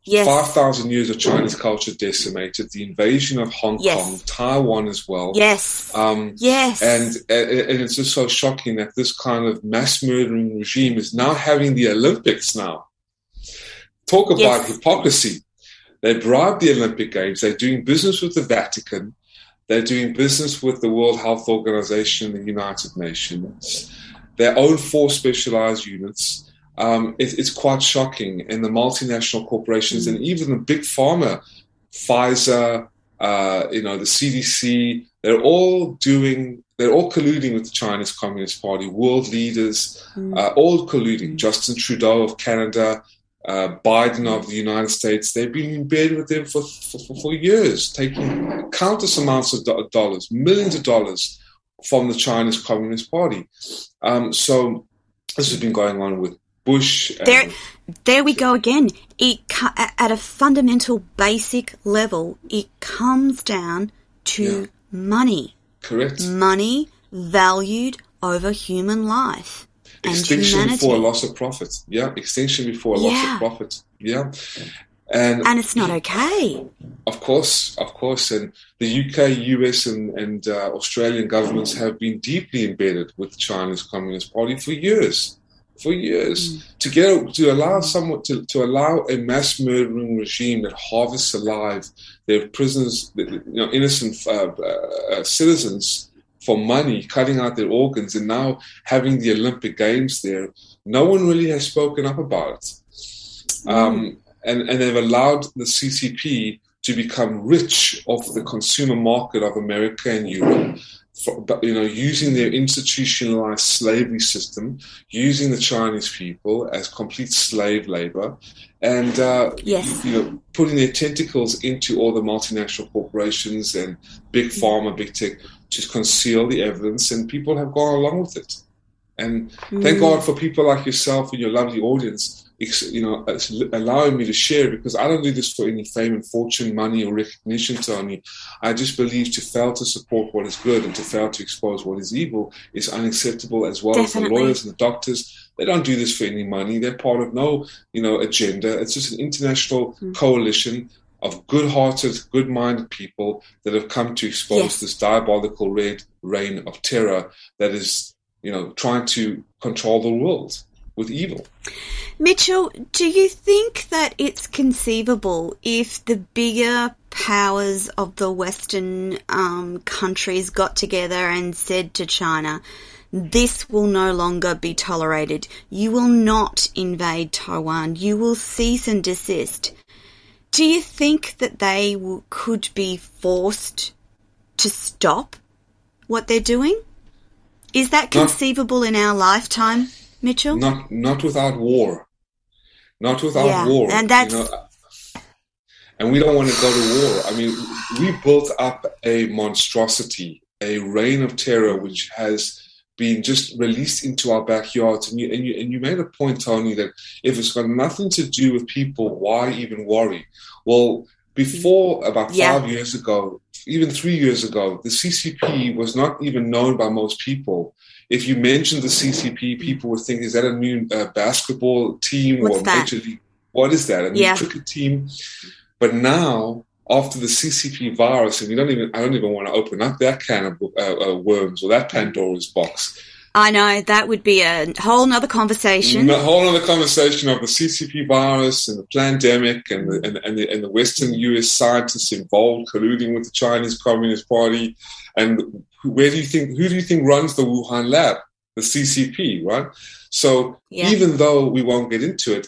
Yes. 5,000 years of Chinese culture decimated, the invasion of Hong yes. Kong, Taiwan as well. Yes. Um, yes. And, and it's just so shocking that this kind of mass murdering regime is now having the Olympics now. Talk about yes. hypocrisy. They bribed the Olympic Games. They're doing business with the Vatican. They're doing business with the World Health Organization, the United Nations. Their own four specialized units um, it, it's quite shocking. And the multinational corporations and even the big pharma, Pfizer, uh, you know, the CDC, they're all doing, they're all colluding with the Chinese Communist Party, world leaders, mm. uh, all colluding. Justin Trudeau of Canada, uh, Biden of the United States, they've been in bed with them for, for, for years, taking countless amounts of do- dollars, millions of dollars from the Chinese Communist Party. Um, so this has been going on with Bush. there, there we go again. It at a fundamental, basic level, it comes down to yeah. money. Correct. Money valued over human life. Extinction and before a loss of profit. Yeah, extinction before a yeah. loss of profit. Yeah. And, and it's not okay. Of course, of course. And the UK, US, and, and uh, Australian governments have been deeply embedded with the Chinese Communist Party for years for years mm. to get to allow someone to, to allow a mass murdering regime that harvests alive their prisoners, you know, innocent uh, uh, citizens for money, cutting out their organs, and now having the Olympic Games there. No one really has spoken up about it, mm. um, and and they've allowed the CCP to become rich off the consumer market of America and Europe for, you know, using their institutionalized slavery system, using the Chinese people as complete slave labor, and uh, yes. you know, putting their tentacles into all the multinational corporations and big pharma, big tech to conceal the evidence, and people have gone along with it. And mm. thank God for people like yourself and your lovely audience you know, allowing me to share because I don't do this for any fame and fortune, money, or recognition, Tony. I just believe to fail to support what is good and to fail to expose what is evil is unacceptable, as well Definitely. as the lawyers and the doctors. They don't do this for any money. They're part of no, you know, agenda. It's just an international mm. coalition of good-hearted, good-minded people that have come to expose yes. this diabolical red reign of terror that is, you know, trying to control the world with evil. Mitchell, do you think that it's conceivable if the bigger powers of the Western um, countries got together and said to China, this will no longer be tolerated. You will not invade Taiwan. You will cease and desist. Do you think that they could be forced to stop what they're doing? Is that conceivable in our lifetime? Mitchell? Not not without war. Not without yeah, war. And that's you know, and we don't want to go to war. I mean, we built up a monstrosity, a reign of terror, which has been just released into our backyards. And you, and you, and you made a point, Tony, that if it's got nothing to do with people, why even worry? Well, before about yeah. five years ago, even three years ago, the CCP was not even known by most people if you mentioned the CCP, people would think, is that a new uh, basketball team What's or that? major league? What is that? A new yeah. cricket team? But now, after the CCP virus, and we don't even, I don't even want to open up that can of uh, uh, worms or that Pandora's box. I know that would be a whole nother conversation. A whole other conversation of the CCP virus and the pandemic and the, and, and, the, and the Western US scientists involved colluding with the Chinese Communist Party. And where do you think, who do you think runs the Wuhan lab? The CCP, right? So yeah. even though we won't get into it,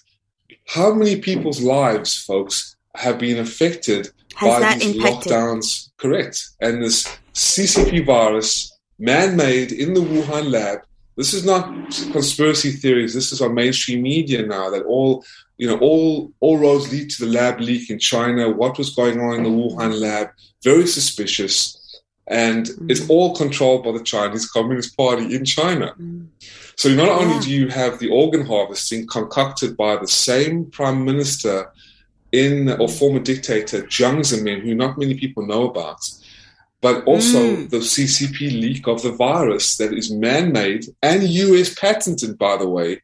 how many people's lives, folks, have been affected Has by these impacted? lockdowns? Correct. And this CCP virus man-made in the Wuhan lab. This is not conspiracy theories. This is on mainstream media now that all you know all all roads lead to the lab leak in China. What was going on in the Wuhan lab? Very suspicious, and mm. it's all controlled by the Chinese Communist Party in China. Mm. So not only yeah. do you have the organ harvesting concocted by the same prime minister in or former dictator Jiang Zemin, who not many people know about, but also mm. the CCP leak of the virus that is man made and US patented, by the way,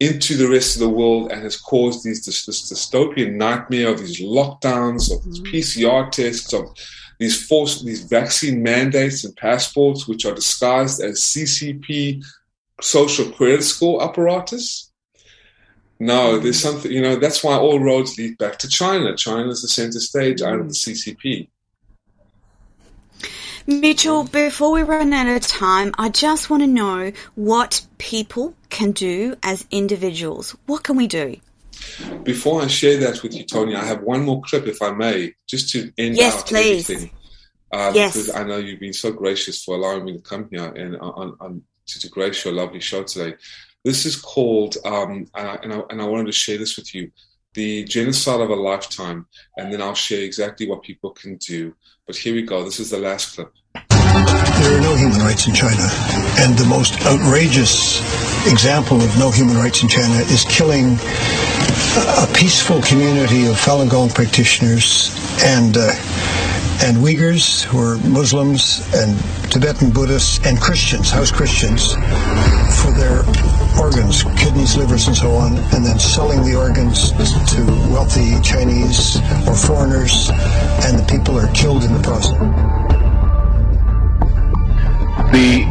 into the rest of the world and has caused these, this, this dystopian nightmare of these lockdowns, of these mm. PCR tests, of these forced, these vaccine mandates and passports, which are disguised as CCP social credit score apparatus. No, mm. there's something, you know, that's why all roads lead back to China. China is the center stage out of the CCP. Mitchell, before we run out of time, I just want to know what people can do as individuals. What can we do? Before I share that with you, Tony, I have one more clip, if I may, just to end yes, out please. everything. Uh, yes. Because I know you've been so gracious for allowing me to come here and on, on, to, to grace your lovely show today. This is called, um, uh, and, I, and I wanted to share this with you, the genocide of a lifetime, and then I'll share exactly what people can do but here we go. This is the last clip. There are no human rights in China. And the most outrageous example of no human rights in China is killing a peaceful community of Falun Gong practitioners and uh, and Uyghurs who are Muslims and Tibetan Buddhists and Christians, house Christians, for their organs, kidneys, livers, and so on, and then selling the organs to wealthy Chinese or foreigners, and the people are killed in the process. The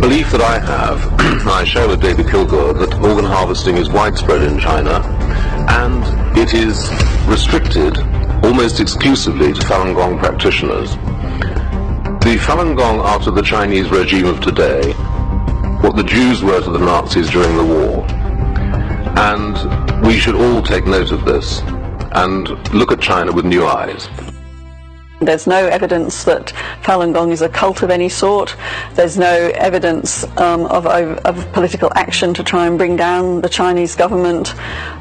belief that I have, I share with David Kilgour, that organ harvesting is widespread in China, and it is restricted almost exclusively to Falun Gong practitioners. The Falun Gong to the Chinese regime of today what the Jews were to the Nazis during the war. And we should all take note of this and look at China with new eyes. There's no evidence that Falun Gong is a cult of any sort. There's no evidence um, of, of, political action to try and bring down the Chinese government.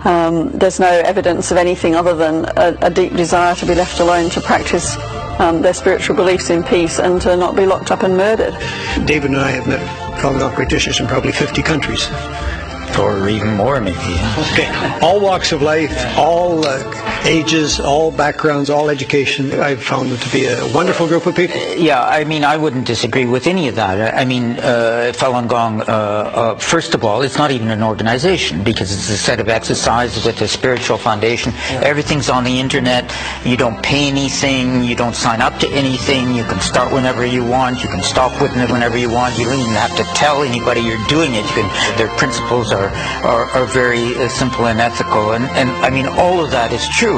Um, there's no evidence of anything other than a, a deep desire to be left alone to practice um, their spiritual beliefs in peace and to not be locked up and murdered. David and I have met Falun Gong dishes in probably 50 countries or even more maybe. okay. All walks of life, all uh, ages, all backgrounds, all education. I've found them to be a wonderful group of people. Yeah, I mean, I wouldn't disagree with any of that. I mean, uh, Falun Gong, uh, uh, first of all, it's not even an organization because it's a set of exercises with a spiritual foundation. Yeah. Everything's on the internet. You don't pay anything. You don't sign up to anything. You can start whenever you want. You can stop with n whenever you want. You don't even have to tell anybody you're doing it. You can, their principles are are, are very uh, simple and ethical. And, and I mean, all of that is true.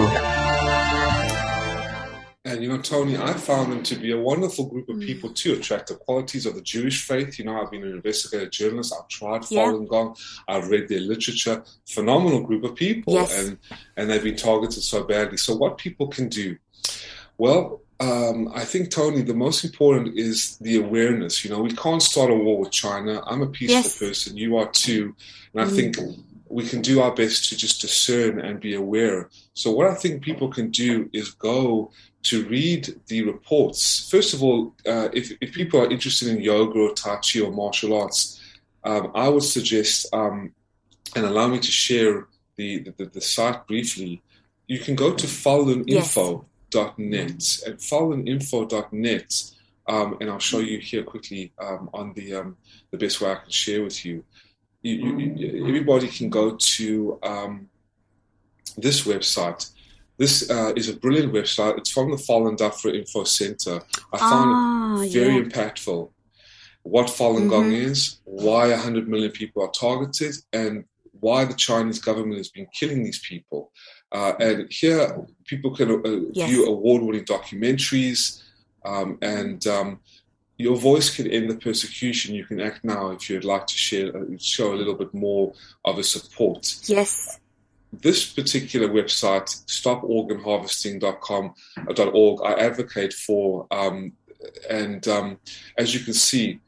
And you know, Tony, I found them to be a wonderful group of people too, attractive qualities of the Jewish faith. You know, I've been an investigative journalist, I've tried yeah. Falun Gong, I've read their literature, phenomenal group of people, yes. and and they've been targeted so badly. So what people can do? Well, um, I think, Tony, the most important is the awareness. You know, we can't start a war with China. I'm a peaceful yes. person. You are too. And I mm. think we can do our best to just discern and be aware. So, what I think people can do is go to read the reports. First of all, uh, if, if people are interested in yoga or Tai Chi or martial arts, um, I would suggest, um, and allow me to share the, the, the, site briefly, you can go to Falun yes. And faluninfo.net. Um, and I'll show you here quickly um, on the um, the best way I can share with you. You, you, everybody can go to um, this website. This uh, is a brilliant website. It's from the Falun Dafa Info Center. I found ah, it very yeah. impactful. what Falun Gong mm-hmm. is, why 100 million people are targeted, and why the Chinese government has been killing these people. Uh, and here, people can uh, yes. view award winning documentaries, um, and um, your voice can end the persecution. You can act now if you'd like to share, uh, show a little bit more of a support. Yes. This particular website, stoporganharvesting.com.org, I advocate for, um, and um, as you can see,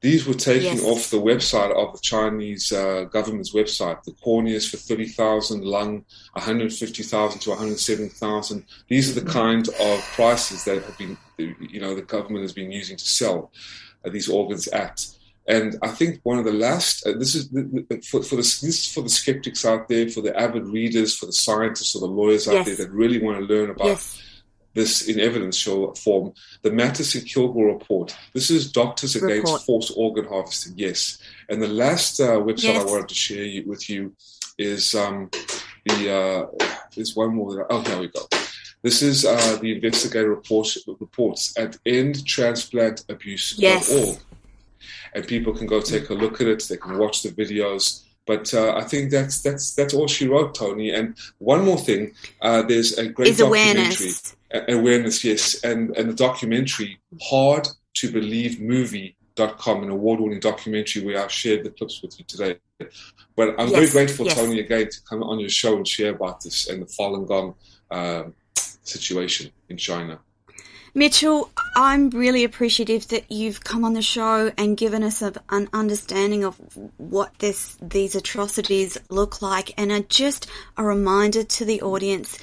these were taken yes. off the website of the Chinese uh, government's website. The corneas for 30,000, lung 150,000 to 170,000. These are the kind of prices that have been, you know, the government has been using to sell uh, these organs at. And I think one of the last, uh, this is for, for, the, this is for the skeptics out there, for the avid readers, for the scientists or the lawyers out yes. there that really want to learn about yes this in evidential form. The Matas and Kilgour report. This is Doctors Against. Forced Organ Harvesting. Yes. And the last uh, website yes. I wanted to share you, with you is um, the. Uh, there's one more. That, oh, here we go. This is uh, the investigator report, reports at endtransplantabuse.org. Yes. And people can go take a look at it. They can watch the videos. But uh, I think that's that's that's all she wrote, Tony. And one more thing, uh, there's a great is documentary. Awareness awareness, yes, and and the documentary "Hard to Believe Movie.com, an award-winning documentary where I've shared the clips with you today. But I'm yes, very grateful, yes. Tony, again to come on your show and share about this and the Falun Gong uh, situation in China. Mitchell, I'm really appreciative that you've come on the show and given us a, an understanding of what this these atrocities look like, and are just a reminder to the audience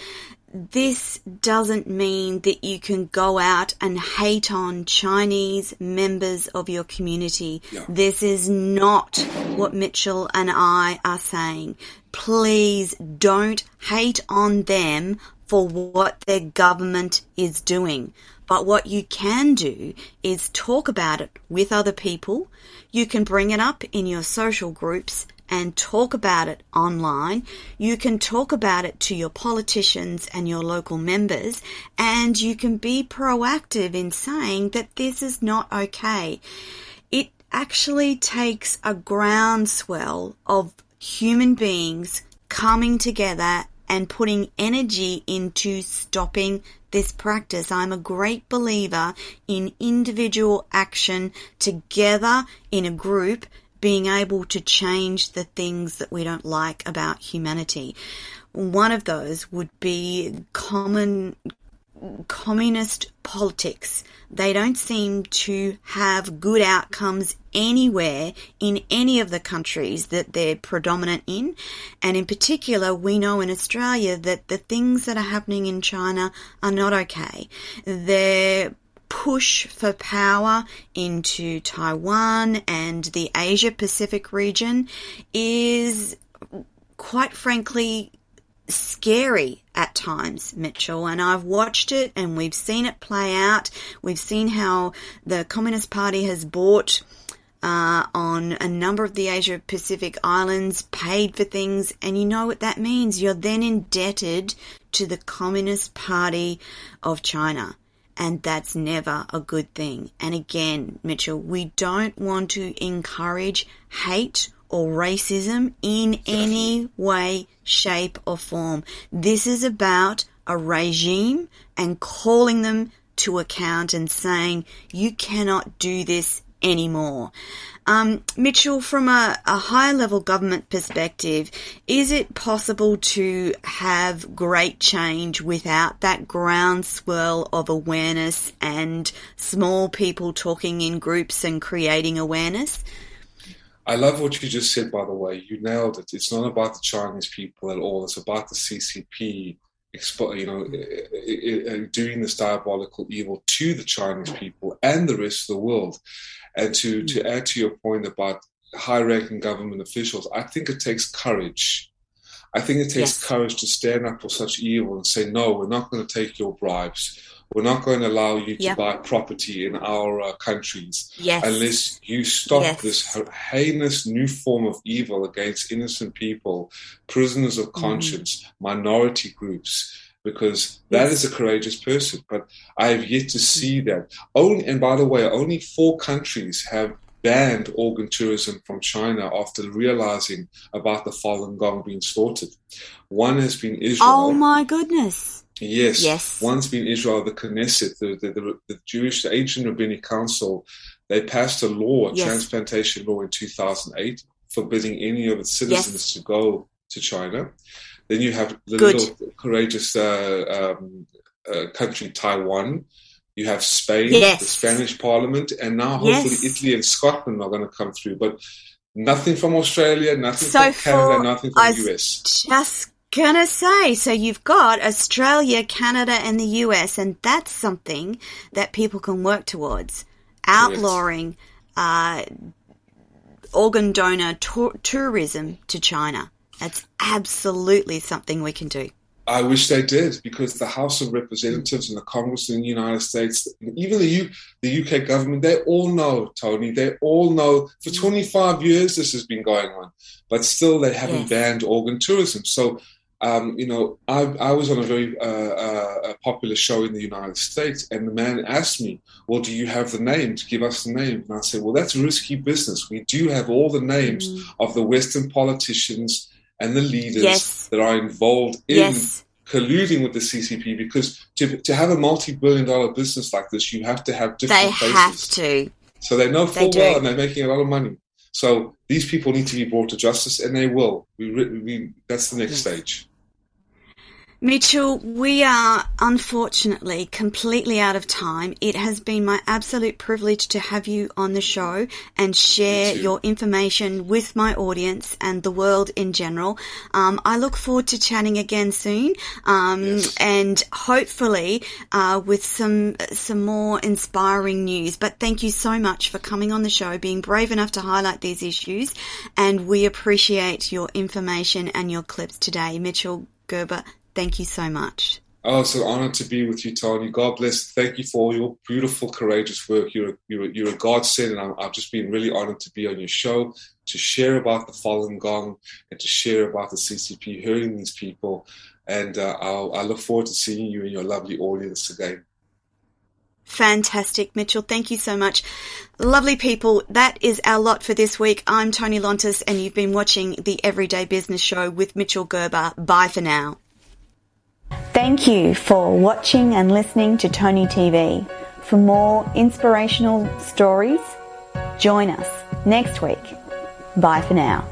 this doesn't mean that you can go out and hate on Chinese members of your community. This is not what Mitchell and I are saying. Please don't hate on them for what their government is doing. But what you can do is talk about it with other people. You can bring it up in your social groups and talk about it online. You can talk about it to your politicians and your local members, and you can be proactive in saying that this is not okay. It actually takes a groundswell of human beings coming together and putting energy into stopping this practice. I'm a great believer in individual action together in a group being able to change the things that we don't like about humanity. One of those would be common communist politics. They don't seem to have good outcomes anywhere in any of the countries that they're predominant in. And in particular, we know in Australia that the things that are happening in China are not okay. They're push for power into Taiwan and the Asia Pacific region is quite frankly scary at times, Mitchell. And I've watched it and we've seen it play out. We've seen how the Communist Party has bought uh, on a number of the Asia Pacific islands, paid for things, and you know what that means. You're then indebted to the Communist Party of China and that's never a good thing. And again, Mitchell, we don't want to encourage hate or racism in any way, shape, or form. This is about a regime and calling them to account and saying, you cannot do this anymore. Um, Mitchell, from a, a higher level government perspective, is it possible to have great change without that groundswell of awareness and small people talking in groups and creating awareness? I love what you just said, by the way. You nailed it. It's not about the Chinese people at all. It's about the CCP, you know, doing this diabolical evil to the Chinese people and the rest of the world. And to, mm. to add to your point about high ranking government officials, I think it takes courage. I think it takes yes. courage to stand up for such evil and say, no, we're not going to take your bribes. We're not going to allow you to yep. buy property in our uh, countries yes. unless you stop yes. this heinous new form of evil against innocent people, prisoners of mm. conscience, mm. minority groups because that yes. is a courageous person. But I have yet to see that. Only, and by the way, only four countries have banned organ tourism from China after realizing about the Falun Gong being slaughtered. One has been Israel. Oh my goodness. Yes. Yes. One's been Israel, the Knesset, the, the, the, the Jewish, the ancient rabbinic council. They passed a law, a Yes. transplantation law in 2008, forbidding any of its citizens Yes. to go to China. Then you have the Good. little courageous uh, um, uh, country Taiwan. You have Spain, Yes. the Spanish Parliament, and now hopefully. Italy and Scotland are going to come through. But nothing from Australia, nothing So from Canada, nothing from the US. Just gonna say, so you've got Australia, Canada, and the US, and that's something that people can work towards. Outlawing uh, organ donor tour- tourism to China. That's absolutely something we can do. I wish they did because the House of Representatives and the Congress in the United States, even the U, the UK government, they all know, Tony. They all know for 25 years this has been going on, but still they haven't Yes. banned organ tourism. So, um, you know, I, I was on a very uh, uh, popular show in the United States, and the man asked me, "Well, do you have the name to give us the name?" And I said, "Well, that's risky business. We do have all the names of the Western politicians." And the leaders Yes. that are involved in Yes. colluding with the CCP because to, to have a multi-billion dollar business like this, you have to have different They faces. have to. So they know They full do. well, and they're making a lot of money. So these people need to be brought to justice, and they will. We, we that's the next stage. Mitchell, we are unfortunately completely out of time. It has been my absolute privilege to have you on the show and share your information with my audience and the world in general. Um, I look forward to chatting again soon, um, and hopefully uh, with some some more inspiring news. But thank you so much for coming on the show, being brave enough to highlight these issues, and we appreciate your information and your clips today, Mitchell Gerber. Thank you so much. Oh, it's an honor to be with you, Tony. God bless. Thank you for all your beautiful, courageous work. You're a, you're a, you're a godsend, and I'm, I've just been really honored to be on your show to share about the Falun Gong and to share about the CCP hurting these people. And uh, I'll, I look forward to seeing you and your lovely audience again. Fantastic, Mitchell. Thank you so much. Lovely people, that is our lot for this week. I'm Tony Lontis, and you've been watching the Everyday Business Show with Mitchell Gerber. Bye for now. Thank you for watching and listening to Tony TV. For more inspirational stories, join us next week. Bye for now.